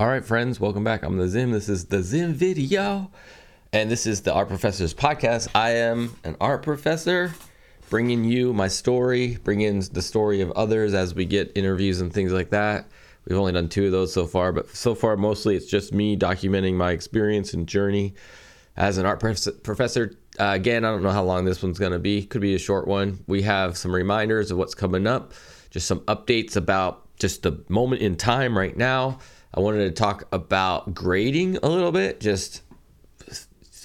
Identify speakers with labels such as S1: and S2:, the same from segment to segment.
S1: All right, friends, welcome back. I'm the Zim. This is the Zim video, and this is the Art Professors podcast. I am an art professor, bringing you my story, bringing the story of others as we get interviews and things like that. We've only done two of those so far, but so far mostly it's just me documenting my experience and journey as an art prof- professor. Uh, again, I don't know how long this one's going to be. Could be a short one. We have some reminders of what's coming up, just some updates about just the moment in time right now I wanted to talk about grading a little bit, just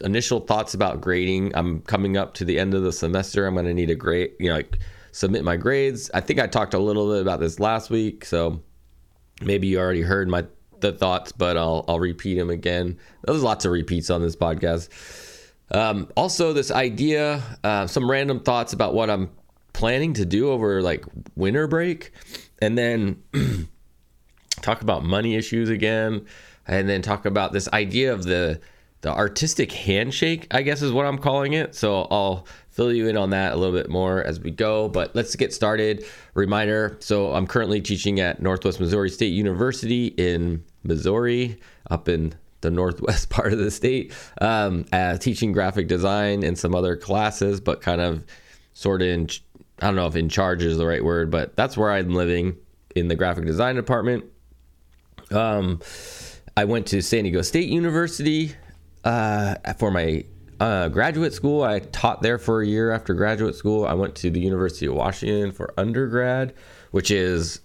S1: initial thoughts about grading. I'm coming up to the end of the semester. I'm going to need a grade, you know, like submit my grades. I think I talked a little bit about this last week, so maybe you already heard my the thoughts, but I'll I'll repeat them again. There's lots of repeats on this podcast. Um, also, this idea, uh, some random thoughts about what I'm planning to do over like winter break, and then talk about money issues again, and then talk about this idea of the the artistic handshake, I guess is what I'm calling it. So I'll fill you in on that a little bit more as we go. But let's get started. Reminder so I'm currently teaching at Northwest Missouri State University in Missouri, up in the northwest part of the state, um, uh, teaching graphic design and some other classes, but kind of sort of in, I don't know if in charge is the right word, but that's where I'm living in the graphic design department. Um, I went to San Diego State University uh, for my uh, graduate school. I taught there for a year after graduate school. I went to the University of Washington for undergrad, which is,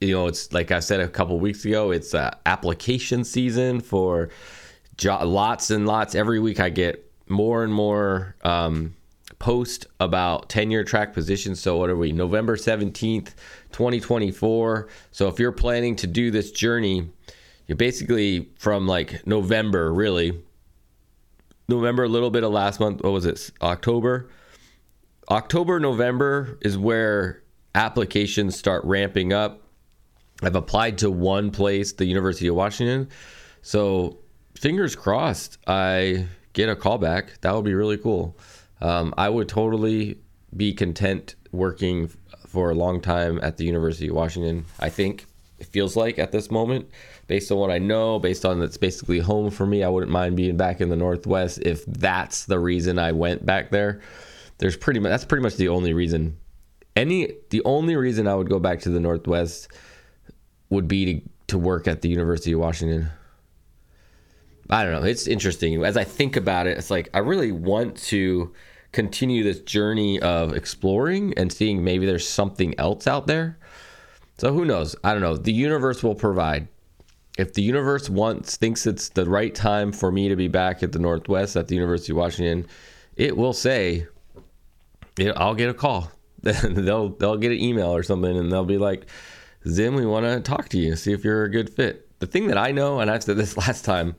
S1: you know, it's like I said a couple weeks ago, it's uh, application season for jo- lots and lots. Every week I get more and more um, post about tenure track positions. So, what are we? November 17th 2024. So if you're planning to do this journey, you're basically from like November, really. November, a little bit of last month. What was it? October. October, November is where applications start ramping up. I've applied to one place, the University of Washington. So fingers crossed, I get a call back. That would be really cool. Um, I would totally be content working for a long time at the University of Washington. I think it feels like at this moment, based on what I know, based on that's basically home for me. I wouldn't mind being back in the Northwest if that's the reason I went back there. There's pretty much that's pretty much the only reason. Any the only reason I would go back to the Northwest would be to to work at the University of Washington. I don't know. It's interesting. As I think about it, it's like I really want to continue this journey of exploring and seeing maybe there's something else out there. So who knows? I don't know. The universe will provide. If the universe wants thinks it's the right time for me to be back at the Northwest at the University of Washington, it will say it, I'll get a call. they'll they'll get an email or something and they'll be like, "Zim, we want to talk to you, see if you're a good fit." The thing that I know and I've said this last time,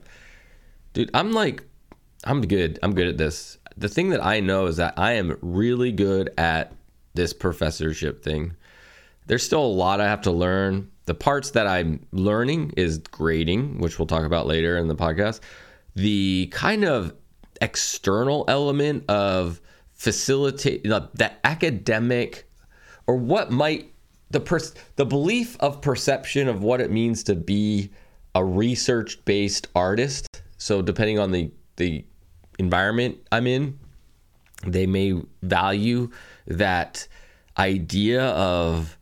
S1: dude, I'm like I'm good. I'm good at this the thing that I know is that I am really good at this professorship thing. There's still a lot I have to learn. The parts that I'm learning is grading, which we'll talk about later in the podcast. The kind of external element of facilitate you know, that academic or what might the pers- the belief of perception of what it means to be a research based artist. So depending on the the environment I'm in, they may value that idea of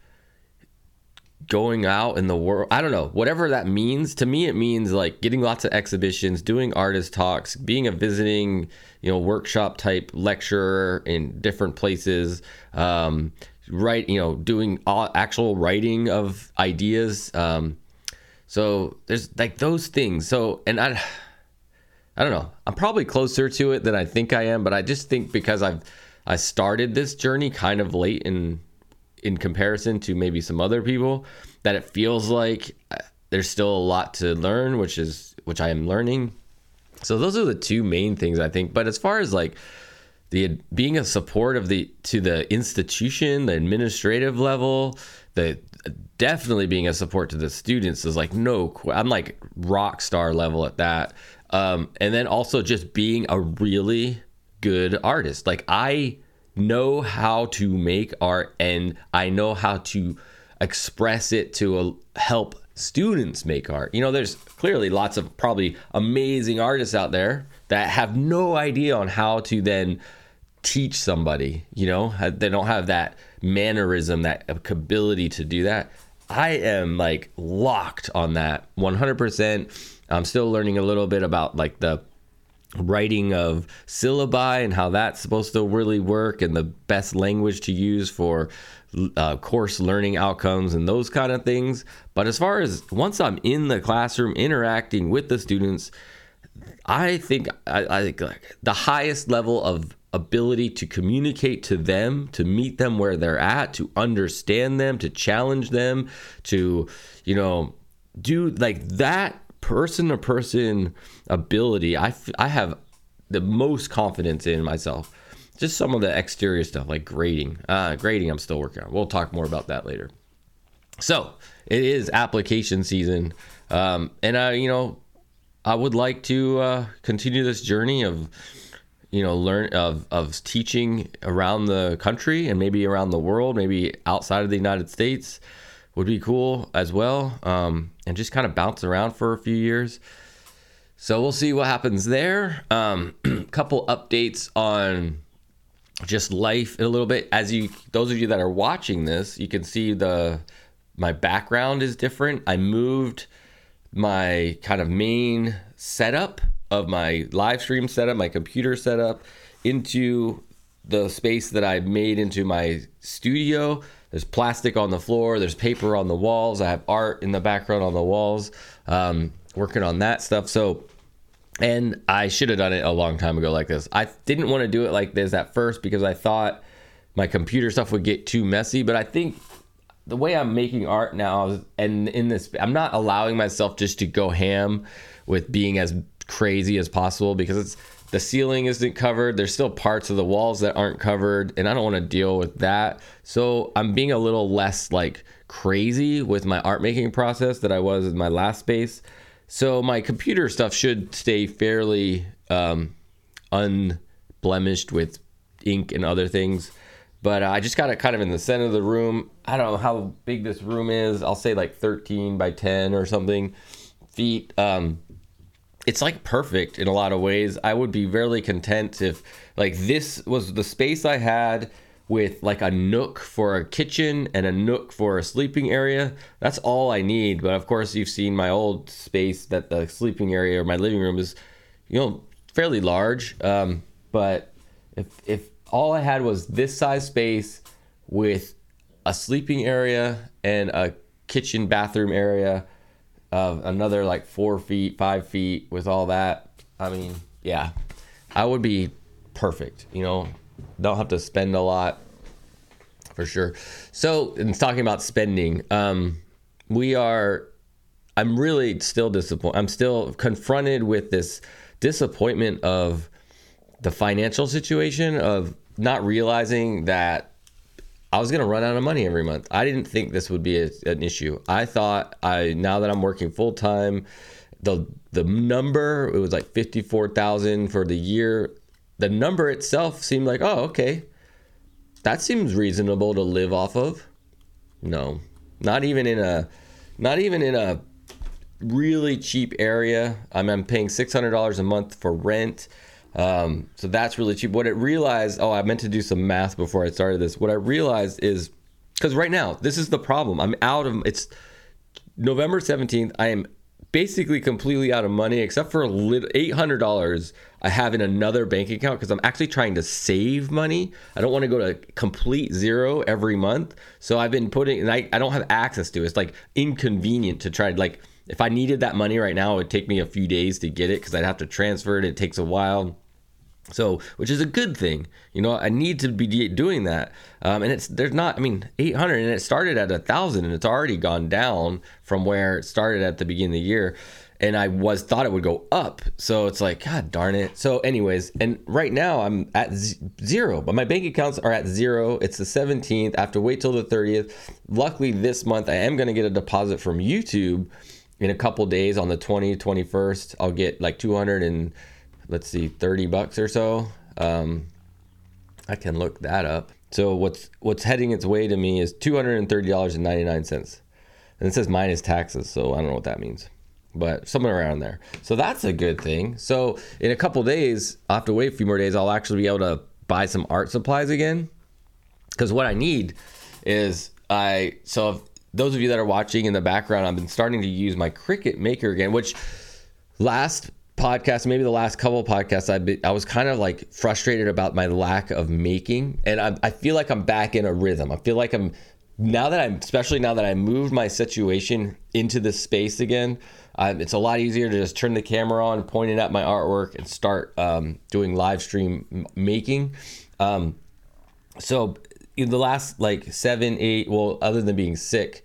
S1: going out in the world. I don't know, whatever that means. To me, it means like getting lots of exhibitions, doing artist talks, being a visiting, you know, workshop type lecturer in different places. Um, right, you know, doing all, actual writing of ideas. Um, so there's like those things. So, and I, I don't know. I'm probably closer to it than I think I am, but I just think because I've I started this journey kind of late in in comparison to maybe some other people that it feels like uh, there's still a lot to learn, which is which I am learning. So those are the two main things I think. But as far as like the being a support of the to the institution, the administrative level, the definitely being a support to the students is like no I'm like rock star level at that. Um, and then also just being a really good artist. Like I know how to make art and I know how to express it to a, help students make art. You know, there's clearly lots of probably amazing artists out there that have no idea on how to then teach somebody, you know, they don't have that mannerism, that ability to do that. I am like locked on that 100%. I'm still learning a little bit about like the writing of syllabi and how that's supposed to really work and the best language to use for uh, course learning outcomes and those kind of things. But as far as once I'm in the classroom interacting with the students, I think I, I think like the highest level of ability to communicate to them, to meet them where they're at, to understand them, to challenge them, to you know do like that person to person ability. I, f- I have the most confidence in myself. Just some of the exterior stuff like grading. Uh, grading, I'm still working on. We'll talk more about that later. So it is application season, um, and I, you know, I would like to uh, continue this journey of, you know, learn of of teaching around the country and maybe around the world, maybe outside of the United States would be cool as well, um, and just kind of bounce around for a few years. So we'll see what happens there. Um, couple updates on just life a little bit. As you, those of you that are watching this, you can see the my background is different. I moved my kind of main setup of my live stream setup, my computer setup, into the space that I made into my studio. There's plastic on the floor. There's paper on the walls. I have art in the background on the walls. Um, working on that stuff. So and I should have done it a long time ago like this. I didn't want to do it like this at first because I thought my computer stuff would get too messy. But I think the way I'm making art now, and in this, I'm not allowing myself just to go ham with being as crazy as possible because it's the ceiling isn't covered. There's still parts of the walls that aren't covered, and I don't want to deal with that. So I'm being a little less like crazy with my art making process that I was in my last space. So my computer stuff should stay fairly um, unblemished with ink and other things. But uh, I just got it kind of in the center of the room. I don't know how big this room is. I'll say like 13 by 10 or something feet. Um, it's like perfect in a lot of ways. I would be very content if like this was the space I had with like a nook for a kitchen and a nook for a sleeping area. That's all I need. But of course, you've seen my old space that the sleeping area or my living room is, you know, fairly large. Um, but if if all I had was this size space with a sleeping area and a kitchen bathroom area another like four feet, five feet with all that, I mean, yeah, I would be perfect. You know, don't have to spend a lot for sure. So, in talking about spending, um, we are. I'm really still disappointed. I'm still confronted with this disappointment of the financial situation of not realizing that I was going to run out of money every month. I didn't think this would be a, an issue. I thought I now that I'm working full time, the the number it was like 54,000 for the year the number itself seemed like, oh, okay, that seems reasonable to live off of. No, not even in a, not even in a really cheap area. I'm, I'm paying six hundred dollars a month for rent. Um, so that's really cheap. What I realized, oh, I meant to do some math before I started this. What I realized is, because right now this is the problem. I'm out of it's November 17th. I am basically completely out of money except for a little $800 I have in another bank account because I'm actually trying to save money. I don't want to go to complete zero every month. So I've been putting, and I, I don't have access to it. It's like inconvenient to try, to like, if I needed that money right now, it would take me a few days to get it because I'd have to transfer it. It takes a while. So, which is a good thing, you know. I need to be doing that, um, and it's there's not. I mean, 800, and it started at a thousand, and it's already gone down from where it started at the beginning of the year. And I was thought it would go up, so it's like, God darn it. So, anyways, and right now I'm at z- zero, but my bank accounts are at zero. It's the 17th. I have to wait till the 30th. Luckily, this month I am going to get a deposit from YouTube in a couple days on the 20, 21st. I'll get like 200 and let's see, 30 bucks or so. Um, I can look that up. So what's what's heading its way to me is $230.99. and it says minus taxes, so I don't know what that means, but somewhere around there. So that's a good thing. So in a couple days, I'll have to wait a few more days. I'll actually be able to buy some art supplies again, because what I need is I so those of you that are watching in the background, I've been starting to use my Cricut Maker again, which last podcast, maybe the last couple podcasts, I I was kind of like frustrated about my lack of making, and I, I feel like I'm back in a rhythm. I feel like I'm now that I'm, especially now that I moved my situation into this space again. Um, it's a lot easier to just turn the camera on, point it at my artwork, and start um, doing live stream making. Um, so in the last like seven, eight, well, other than being sick,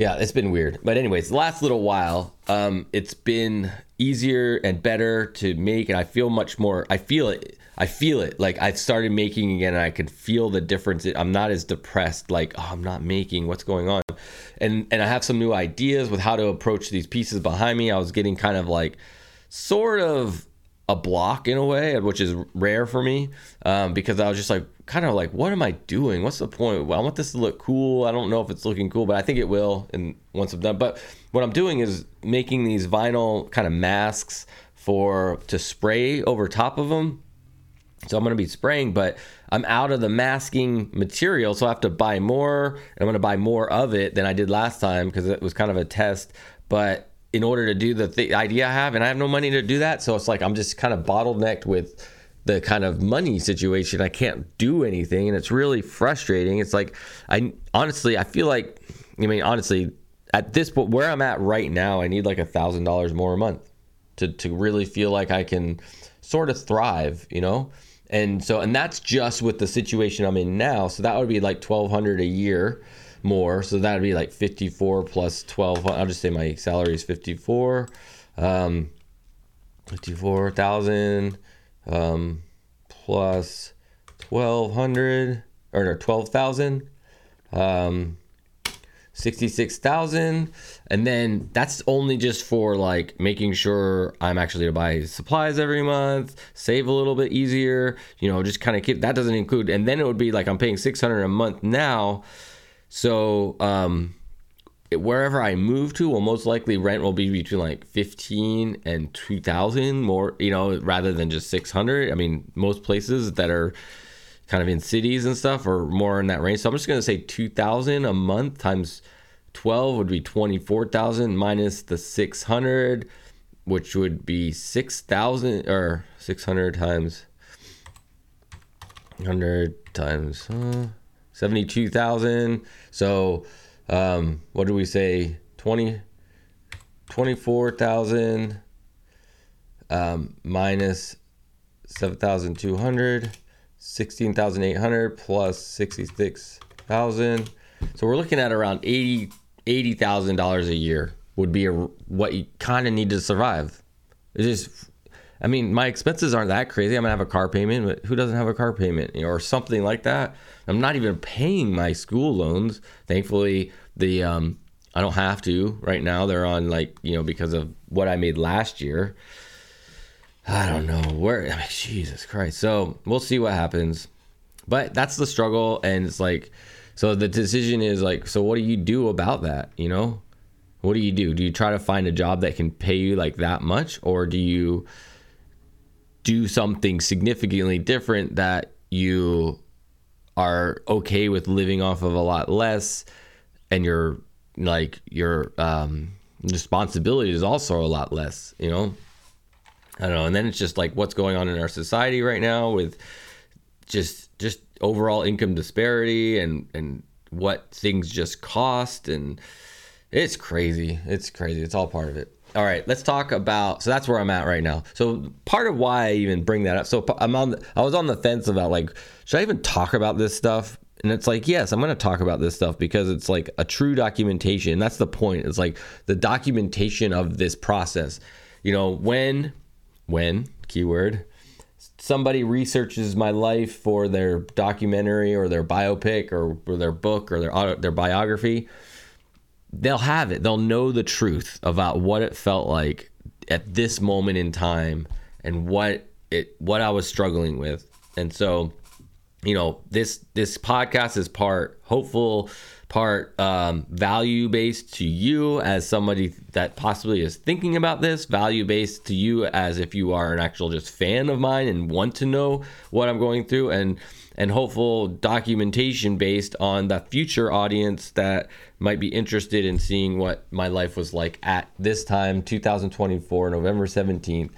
S1: yeah, it's been weird. But anyways, the last little while, um, it's been easier and better to make, and I feel much more. I feel it. I feel it. Like I've started making again, and I can feel the difference. I'm not as depressed. Like oh, I'm not making. What's going on? And and I have some new ideas with how to approach these pieces behind me. I was getting kind of like, sort of a block in a way, which is rare for me um, because I was just like, kind of like, what am I doing? What's the point? Well, I want this to look cool. I don't know if it's looking cool, but I think it will. And once I'm done, but what I'm doing is making these vinyl kind of masks for to spray over top of them. So I'm going to be spraying, but I'm out of the masking material, so I have to buy more. And I'm going to buy more of it than I did last time because it was kind of a test. But in order to do the th- idea I have, and I have no money to do that. So it's like I'm just kind of bottlenecked with the kind of money situation. I can't do anything, and it's really frustrating. It's like I honestly, I feel like, I mean, honestly, at this point where I'm at right now, I need like a thousand dollars more a month to to really feel like I can sort of thrive, you know. And so, and that's just with the situation I'm in now. So that would be like twelve hundred a year more. So that'd be like 54 plus 12. I'll just say my salary is 54. Um, 54,000 um, plus 1200 or no, 12,000. Um, 66,000 and then that's only just for like making sure I'm actually to buy supplies every month, save a little bit easier, you know, just kind of keep that doesn't include and then it would be like I'm paying 600 a month now so um, wherever I move to, will most likely rent will be between like fifteen and two thousand more. You know, rather than just six hundred. I mean, most places that are kind of in cities and stuff are more in that range. So I'm just gonna say two thousand a month times twelve would be twenty four thousand minus the six hundred, which would be six thousand or six hundred times hundred times. Uh, 72,000. So, um, what do we say? 20, 24,000 um, minus 7,200, 16,800 plus 66,000. So we're looking at around 80 $80,000 a year would be a, what you kind of need to survive. It's just I mean, my expenses aren't that crazy. I'm gonna have a car payment, but who doesn't have a car payment or something like that? I'm not even paying my school loans. Thankfully, the um, I don't have to right now. They're on like you know because of what I made last year. I don't know where. I mean, Jesus Christ. So we'll see what happens. But that's the struggle, and it's like, so the decision is like, so what do you do about that? You know, what do you do? Do you try to find a job that can pay you like that much, or do you? Do something significantly different that you are okay with living off of a lot less and your like your um responsibility is also a lot less you know? I don't know and then it's just like what's going on in our society right now with just just overall income disparity and and what things just cost and it's crazy. It's crazy. It's all part of it all right, let's talk about. So that's where I'm at right now. So part of why I even bring that up. So I'm on. I was on the fence about like, should I even talk about this stuff? And it's like, yes, I'm going to talk about this stuff because it's like a true documentation. That's the point. It's like the documentation of this process. You know, when, when keyword, somebody researches my life for their documentary or their biopic or, or their book or their auto, their biography they'll have it. They'll know the truth about what it felt like at this moment in time and what it what I was struggling with. And so you know this this podcast is part hopeful part um, value based to you as somebody that possibly is thinking about this value based to you as if you are an actual just fan of mine and want to know what i'm going through and and hopeful documentation based on the future audience that might be interested in seeing what my life was like at this time 2024 november 17th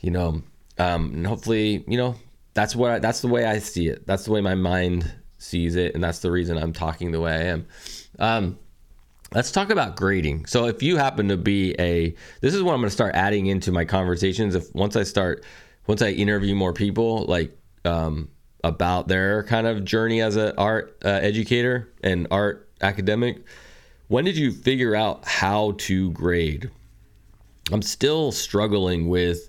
S1: you know um, and hopefully you know that's what I, that's the way I see it. That's the way my mind sees it, and that's the reason I'm talking the way I am. Um, let's talk about grading. So if you happen to be a, this is what I'm going to start adding into my conversations. If once I start, once I interview more people, like um, about their kind of journey as an art uh, educator and art academic, when did you figure out how to grade? I'm still struggling with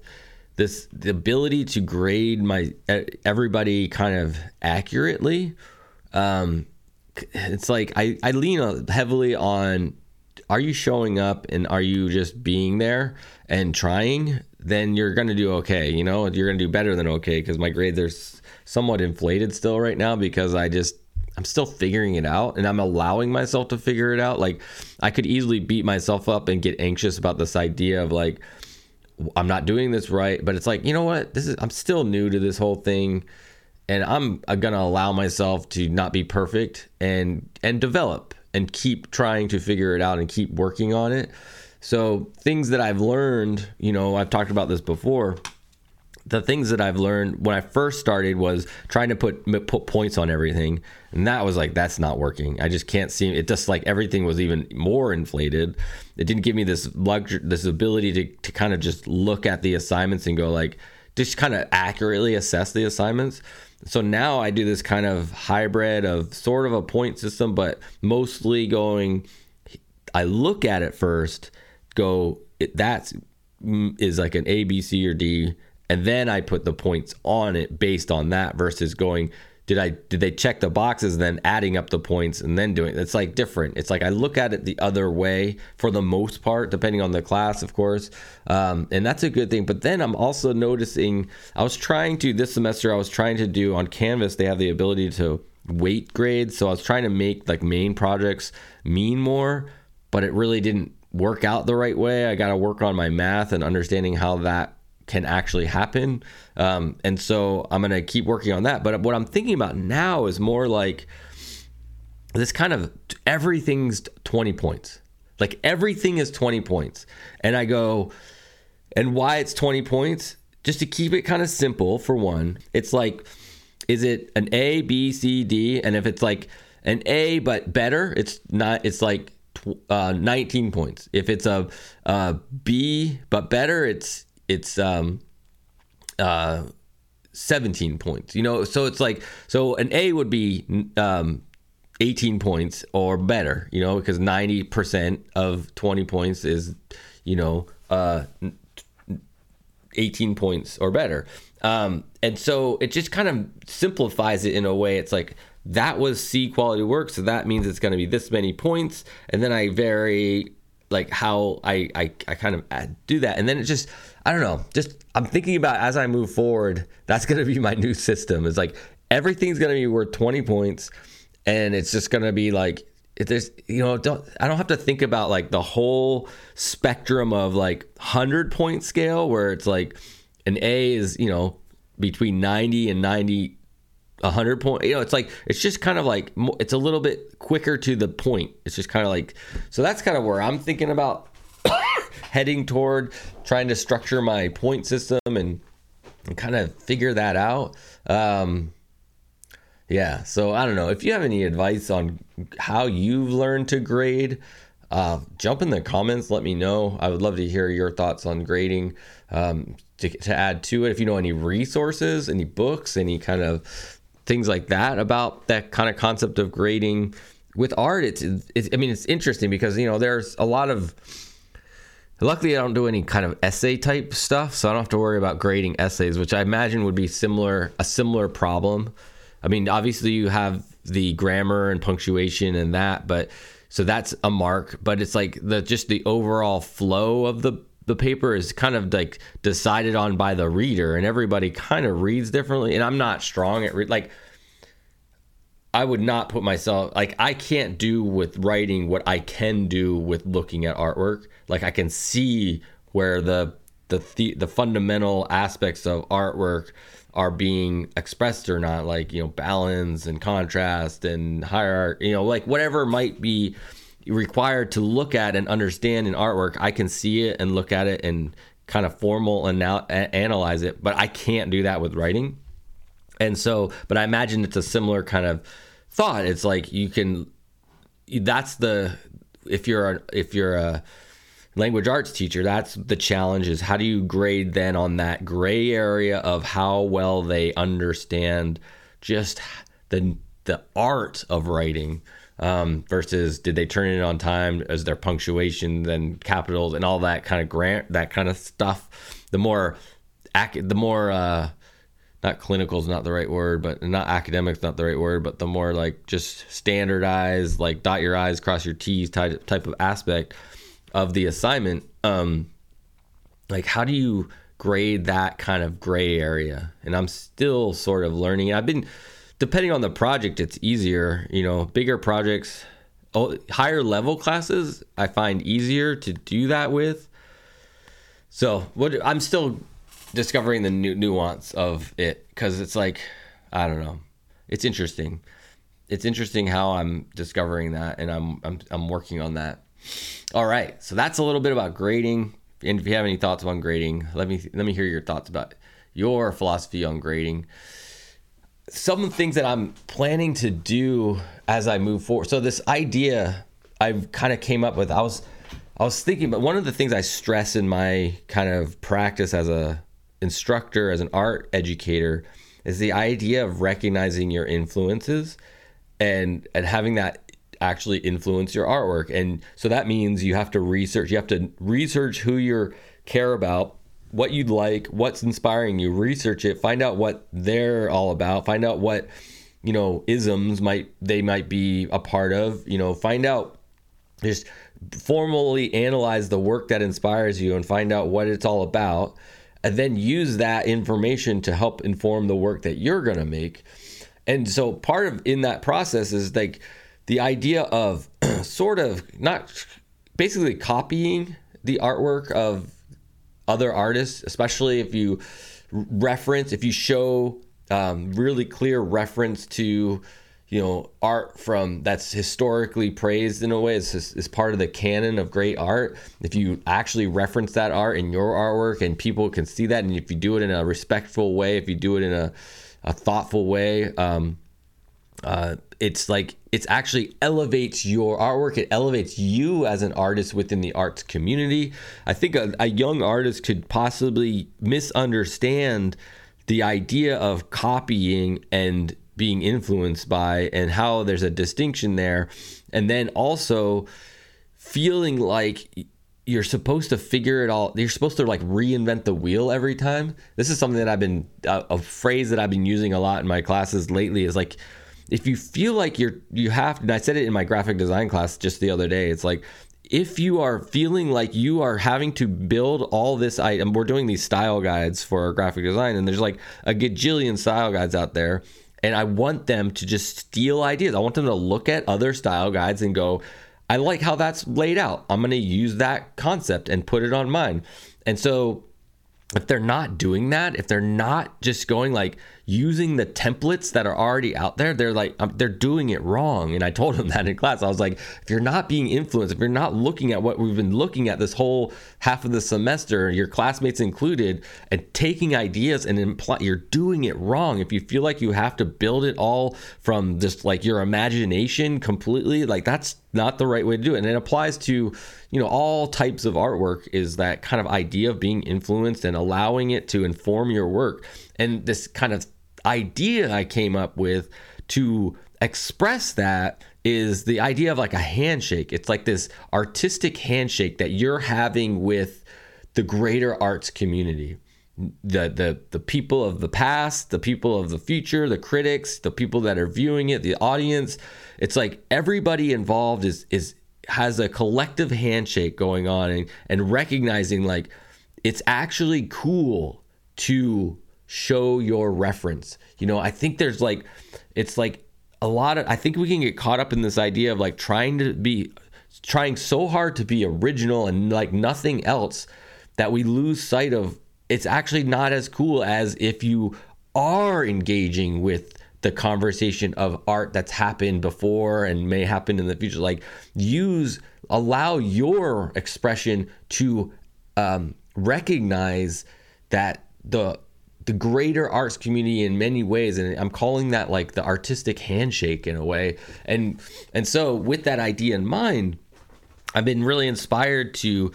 S1: this the ability to grade my everybody kind of accurately. Um it's like i i lean heavily on are you showing up and are you just being there and trying then you're going to do okay you know you're going to do better than okay because my grades are somewhat inflated still right now because i just i'm still figuring it out and i'm allowing myself to figure it out like i could easily beat myself up and get anxious about this idea of like I'm not doing this right, but it's like, you know what? This is I'm still new to this whole thing and I'm, going to allow myself to not be perfect and and develop and keep trying to figure it out and keep working on it. So, things that I've learned, you know, I've talked about this before, the things that I've learned when I first started was trying to put put points on everything, and that was like that's not working. I just can't see it. Just like everything was even more inflated. It didn't give me this luxury, this ability to to kind of just look at the assignments and go like just kind of accurately assess the assignments. So now I do this kind of hybrid of sort of a point system, but mostly going. I look at it first, go that's mm, is like an A, B, C, or D and then I put the points on it based on that versus going did I did they check the boxes then adding up the points and then doing it's like different. It's like I look at it the other way for the most part, depending on the class, of course, um, and that's a good thing. But then I'm also noticing I was trying to this semester I was trying to do on Canvas. They have the ability to weight grades, so I was trying to make like main projects mean more, but it really didn't work out the right way. I got to work on my math and understanding how that can actually happen. Um, and so I'm going to keep working on that. But what I'm thinking about now is more like this kind of everything's 20 points. Like everything is 20 points. And I go, and why it's 20 points? Just to keep it kind of simple, for one, it's like, is it an A, B, C, D? And if it's like an A but better, it's not, it's like uh, 19 points. If it's a, a B but better, it's it's um uh 17 points you know? So it's like so an a would be um 18 points or better you know? Because 90% of 20 points is you know uh 18 points or better. Um and so it just kind of simplifies it in a way. It's like that was c quality work so that means it's going to be this many points and then i vary like how i i, I kind of do that and then it just I don't know. Just I'm thinking about as I move forward, that's going to be my new system. It's like everything's going to be worth 20 points and it's just going to be like if there's you know don't I don't have to think about like the whole spectrum of like 100 point scale where it's like an A is, you know, between 90 and 90 100 point you know it's like it's just kind of like it's a little bit quicker to the point it's just kind of like so that's kind of where i'm thinking about heading toward trying to structure my point system and, and kind of figure that out. Um, yeah, so I don't know. If you have any advice on how you've learned to grade, uh, jump in the comments. Let me know. I would love to hear your thoughts on grading. Um, to, to add to it, if you know any resources, any books, any kind of things like that about that kind of concept of grading with art, it's, it's I mean, it's interesting because you know there's a lot of Luckily, I don't do any kind of essay type stuff, so I don't have to worry about grading essays, which I imagine would be similar a similar problem. I mean, obviously you have the grammar and punctuation and that, but so that's a mark, but it's like the just the overall flow of the the paper is kind of like decided on by the reader and everybody kind of reads differently and I'm not strong at re- like I would not put myself like I can't do with writing what I can do with looking at artwork. Like I can see where the the the, the fundamental aspects of artwork are being expressed or not like you know balance and contrast and hierarchy you know like whatever might be required to look at and understand an artwork i can see it and look at it and kind of formal and now analyze it but i can't do that with writing. And so but i imagine it's a similar kind of thought. It's like you can that's the if you're a, if you're a language arts teacher, that's the challenge is how do you grade then on that gray area of how well they understand just the the art of writing um, versus did they turn it on time as their punctuation then capitals and all that kind of grant that kind of stuff the more ac- the more uh, not clinical is not the right word, but not academic is not the right word, but the more like just standardized, like dot your I's, cross your T's type, type of aspect of the assignment, um, like how do you grade that kind of gray area? And I'm still sort of learning. I've been, depending on the project, it's easier. You know, bigger projects, oh, higher level classes, I find easier to do that with. So what I'm still discovering the nu- nuance of it because it's like I don't know. It's interesting. It's interesting how I'm discovering that, and I'm I'm I'm working on that. All right, so that's a little bit about grading. And if you have any thoughts on grading, let me let me hear your thoughts about your philosophy on grading. Some of the things that I'm planning to do as I move forward. So this idea I've kind of came up with. I was I was thinking, but one of the things I stress in my kind of practice as a instructor, as an art educator, is the idea of recognizing your influences and and having that actually influence your artwork. And so that means you have to research, you have to research who you care about, what you'd like, what's inspiring you, research it, find out what they're all about, find out what, you know, isms might they might be a part of, you know, find out just formally analyze the work that inspires you and find out what it's all about and then use that information to help inform the work that you're going to make. And so part of in that process is like the idea of sort of not basically copying the artwork of other artists, especially if you reference, if you show um, really clear reference to, you know, art from that's historically praised in a way is part of the canon of great art. If you actually reference that art in your artwork and people can see that, and if you do it in a respectful way, if you do it in a, a thoughtful way, um, uh, it's like it's actually elevates your artwork. It elevates you as an artist within the arts community. I think a, a, young artist could possibly misunderstand the idea of copying and being influenced by and how there's a distinction there. And then also feeling like you're supposed to figure it all you're supposed to like reinvent the wheel every time. This is something that i've been a, a phrase that i've been using a lot in my classes lately is like if you feel like you're you have and I said it in my graphic design class just the other day, it's like if you are feeling like you are having to build all this item, we're doing these style guides for our graphic design, and there's like a gajillion style guides out there. And I want them to just steal ideas. I want them to look at other style guides and go, I like how that's laid out. I'm going to use that concept and put it on mine. And so if they're not doing that, if they're not just going like, using the templates that are already out there, they're like um, they're doing it wrong. And I told them that in class. I was like, if you're not being influenced, if you're not looking at what we've been looking at this whole half of the semester, your classmates included, and taking ideas and imply you're doing it wrong. If you feel like you have to build it all from just like your imagination completely, like that's not the right way to do it. And it applies to, you know, all types of artwork is that kind of idea of being influenced and allowing it to inform your work. And this kind of idea I came up with to express that is the idea of like a handshake. It's like this artistic handshake that you're having with the greater arts community. The, the the people of the past, the people of the future, the critics, the people that are viewing it, the audience. It's like everybody involved is is has a collective handshake going on and, and recognizing like it's actually cool to show your reference. You know, I think there's like, it's like a lot of I think we can get caught up in this idea of like trying to be trying so hard to be original and like nothing else that we lose sight of it's actually not as cool as if you are engaging with the conversation of art that's happened before and may happen in the future like use allow your expression to um, recognize that the the greater arts community in many ways and i'm calling that like the artistic handshake in a way. And and so with that idea in mind i've been really inspired to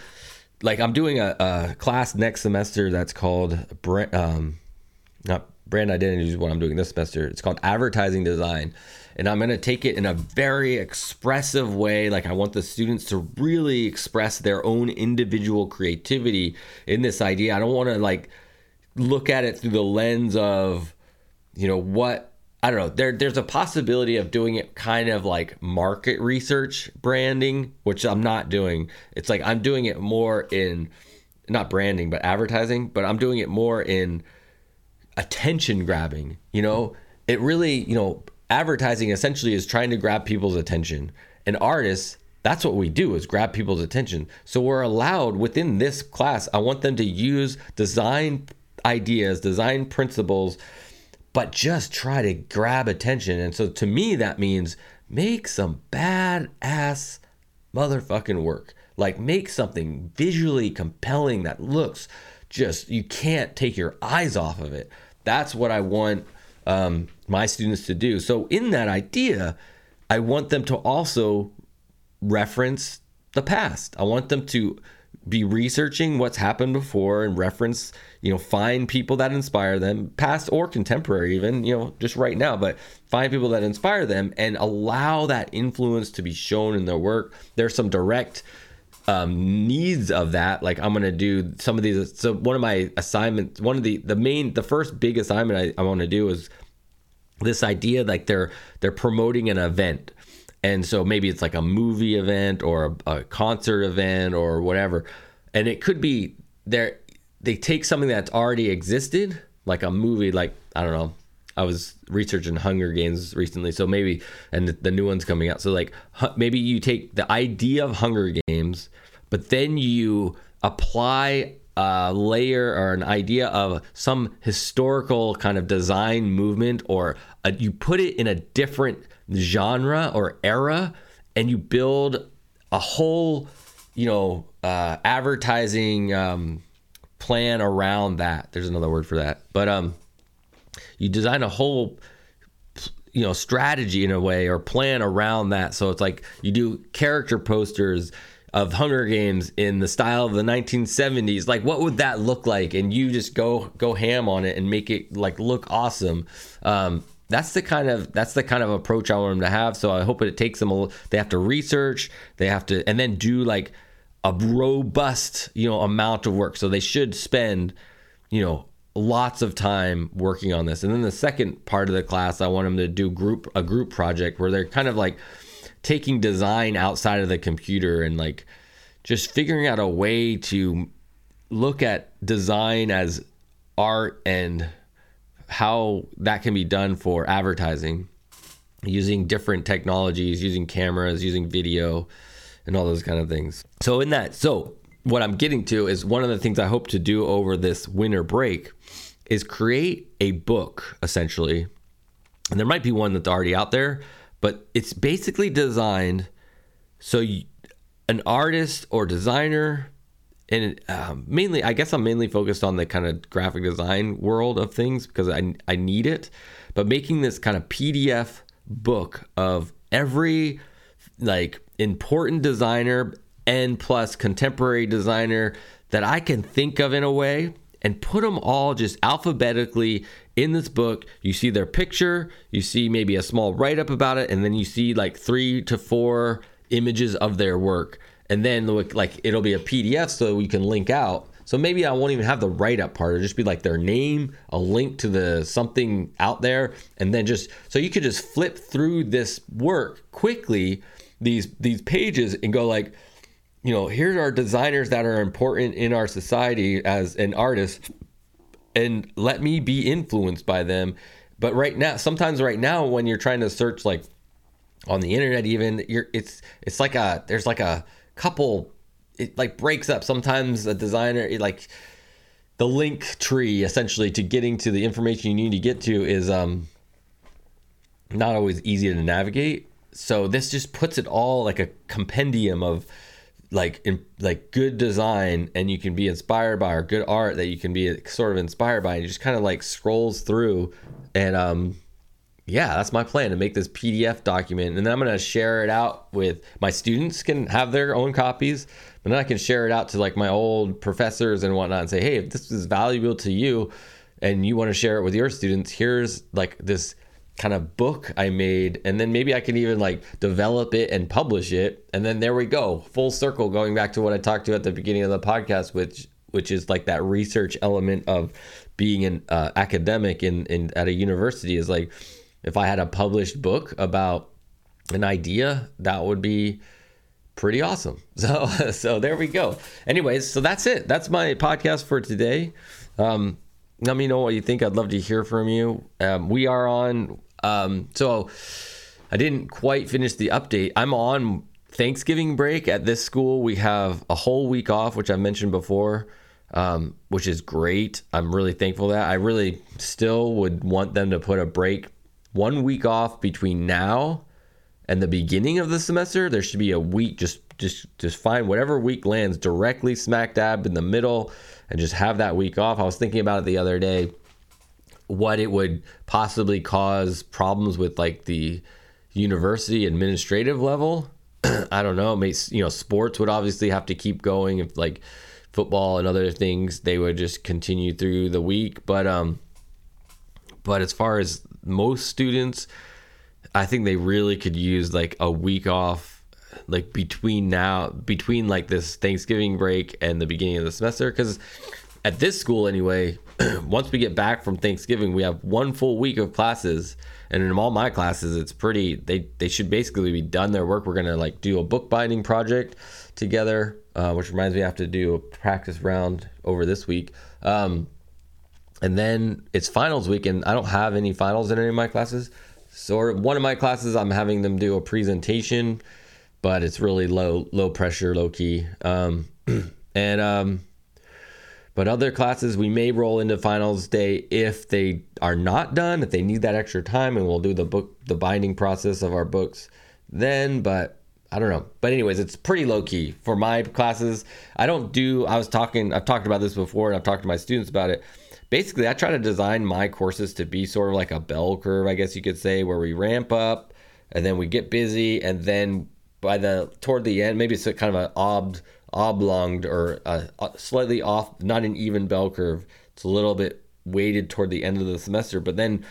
S1: like i'm doing a, a class next semester that's called um not brand identity is what i'm doing this semester. It's called advertising design. And i'm going to take it in a very expressive way. Like i want the students to really express their own individual creativity in this idea. I don't want to like look at it through the lens of, you know, what I don't know. There, there's a possibility of doing it kind of like market research branding, which I'm not doing. It's like I'm doing it more in not branding, but advertising, but I'm doing it more in attention grabbing. You know, it really, you know, advertising essentially is trying to grab people's attention. And artists, that's what we do is grab people's attention. So we're allowed within this class, I want them to use design ideas, design principles, but just try to grab attention. And so to me, that means make some badass motherfucking work. Like make something visually compelling that looks just, you can't take your eyes off of it. That's what I want um, my students to do. So in that idea, I want them to also reference the past. I want them to be researching what's happened before and reference, you know, find people that inspire them, past or contemporary, even, you know, just right now, but find people that inspire them and allow that influence to be shown in their work. There's some direct um, needs of that. Like I'm gonna do some of these. So one of my assignments, one of the the main, the first big assignment I, I want to do is this idea like they're they're promoting an event and so maybe it's like a movie event or a, a concert event or whatever. And it could be there they take something that's already existed, like a movie, like I don't know. I was researching Hunger Games recently, so maybe and the, the new one's coming out. So like maybe you take the idea of Hunger Games, but then you apply a layer or an idea of some historical kind of design movement, or a, you put it in a different genre or era and you build a whole you know uh, advertising um, plan around that. There's another word for that. But um you design a whole you know strategy in a way or plan around that. So it's like you do character posters of Hunger Games in the style of the 1970s like what would that look like? And you just go go ham on it and make it like look awesome. Um, that's the kind of that's the kind of approach I want them to have. So I hope it takes them a little. they have to research, they have to and then do like a robust, you know, amount of work. So they should spend, you know, lots of time working on this. And then the second part of the class, I want them to do group a group project where they're kind of like taking design outside of the computer and like just figuring out a way to look at design as art and how that can be done for advertising using different technologies, using cameras, using video, and all those kind of things. So, in that, so what I'm getting to is one of the things I hope to do over this winter break is create a book essentially. And there might be one that's already out there, but it's basically designed so you, an artist or designer and um, mainly i guess i'm mainly focused on the kind of graphic design world of things because I, I need it. But making this kind of pdf book of every like important designer and plus contemporary designer that i can think of in a way and put them all just alphabetically in this book. You see their picture you see maybe a small write-up about it and then you see like three to four images of their work and then like it'll be a PDF so we can link out. So maybe I won't even have the write up part. It'll just be like their name, a link to the something out there, and then just so you could just flip through this work quickly, these these pages, and go like, you know, here are designers that are important in our society as an artist, and let me be influenced by them but right now, sometimes right now, when you're trying to search like on the internet, even you're it's it's like a there's like a couple it like breaks up. Sometimes a designer it like the link tree essentially to getting to the information you need to get to is um not always easy to navigate. So this just puts it all like a compendium of like in, like good design and you can be inspired by or good art that you can be sort of inspired by and you just kind of like scrolls through and um yeah that's my plan to make this pdf document and then i'm going to share it out with my students can have their own copies but then i can share it out to like my old professors and whatnot and say hey if this is valuable to you and you want to share it with your students here's like this kind of book I made, and then maybe I can even like develop it and publish it, and then there we go, full circle, going back to what I talked to at the beginning of the podcast, which which is like that research element of being an uh, academic in, in at a university is like if I had a published book about an idea, that would be pretty awesome. So so there we go. Anyways, so that's it. That's my podcast for today. Um, let me know what you think. I'd love to hear from you. Um, we are on um, so I didn't quite finish the update. I'm on Thanksgiving break at this school. We have a whole week off, which I mentioned before, um, which is great. I'm really thankful that I really still would want them to put a break, one week off between now and the beginning of the semester. There should be a week. Just just just find whatever week lands directly smack dab in the middle, and just have that week off. I was thinking about it the other day what it would possibly cause problems with like the university administrative level. I don't know. Makes you know, sports would obviously have to keep going if like football and other things they would just continue through the week. But um, but as far as most students, I think they really could use like a week off, like between now between like this Thanksgiving break and the beginning of the semester, because at this school anyway, once we get back from Thanksgiving, we have one full week of classes, and in all my classes, it's pretty. They they should basically be done their work. We're gonna like do a book binding project together, uh, which reminds me I have to do a practice round over this week. Um, and then it's finals week, and I don't have any finals in any of my classes. So one of my classes, I'm having them do a presentation, but it's really low low pressure, low key. Um, and um, but other classes we may roll into finals day if they are not done, if they need that extra time, and we'll do the book, the binding process of our books then. But I don't know. But anyways, it's pretty low key for my classes. I don't do. I was talking. I've talked about this before, and I've talked to my students about it. Basically, I try to design my courses to be sort of like a bell curve, I guess you could say, where we ramp up and then we get busy, and then by the toward the end, maybe it's a kind of an ob oblonged or uh, slightly off, not an even bell curve. It's a little bit weighted toward the end of the semester, but then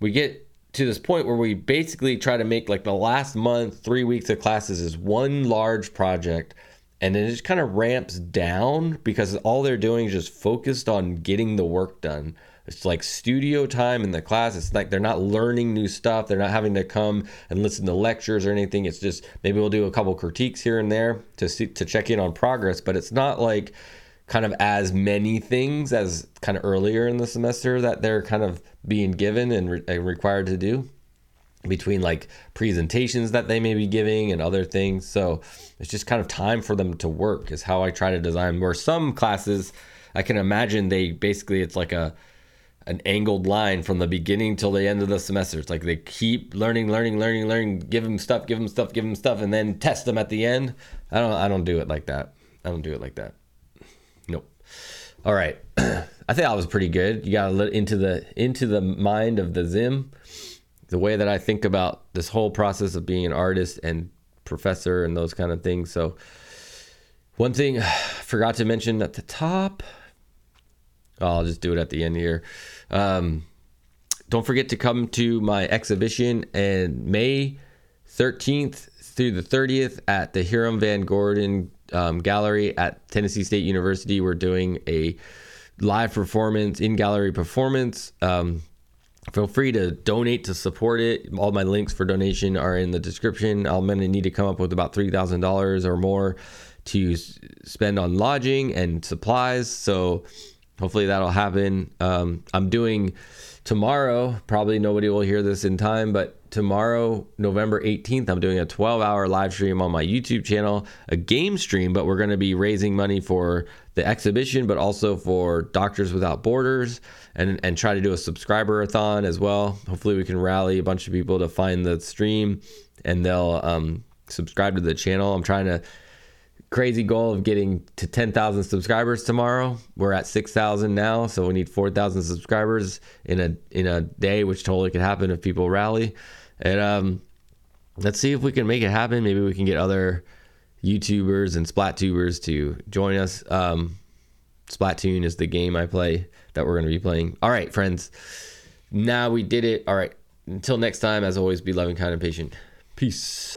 S1: we get to this point where we basically try to make like the last month, three weeks of classes is one large project. And then it just kind of ramps down because all they're doing is just focused on getting the work done. It's like studio time in the class. It's like they're not learning new stuff. They're not having to come and listen to lectures or anything. It's just maybe we'll do a couple critiques here and there to see to check in on progress, but it's not like kind of as many things as kind of earlier in the semester that they're kind of being given and re- uh, required to do between like presentations that they may be giving and other things. So it's just kind of time for them to work is how I try to design where some classes I can imagine they basically it's like a an angled line from the beginning till the end of the semester. It's like they keep learning, learning, learning, learning. Give them stuff, give them stuff, give them stuff, and then test them at the end. I don't, I don't do it like that. I don't do it like that. Nope. All right. I think I was pretty good. You got into the into the mind of the Zim, the way that I think about this whole process of being an artist and professor and those kind of things. So, one thing I forgot to mention at the top. I'll just do it at the end here. Um, don't forget to come to my exhibition and May 13th through the 30th at the Hiram Van Gordon um, Gallery at Tennessee State University. We're doing a live performance, in gallery performance. Um, feel free to donate to support it. All my links for donation are in the description. I'm going to need to come up with about $3,000 or more to spend on lodging and supplies. So hopefully that'll happen. Um, I'm doing tomorrow. Probably nobody will hear this in time, but tomorrow, November 18th, I'm doing a 12 hour live stream on my YouTube channel, a game stream, but we're going to be raising money for the exhibition, but also for Doctors Without Borders and, and try to do a subscriber thon as well. Hopefully, we can rally a bunch of people to find the stream and they'll um, subscribe to the channel. I'm trying to crazy goal of getting to 10,000 subscribers tomorrow. We're at 6,000 now, so we need 4,000 subscribers in a in a day, which totally could happen if people rally. And um, let's see if we can make it happen. Maybe we can get other YouTubers and Splatubers to join us. Um, Splatoon is the game I play that we're going to be playing. All right, friends. Now we did it. All right. Until next time, as always, be loving, kind, and patient. Peace.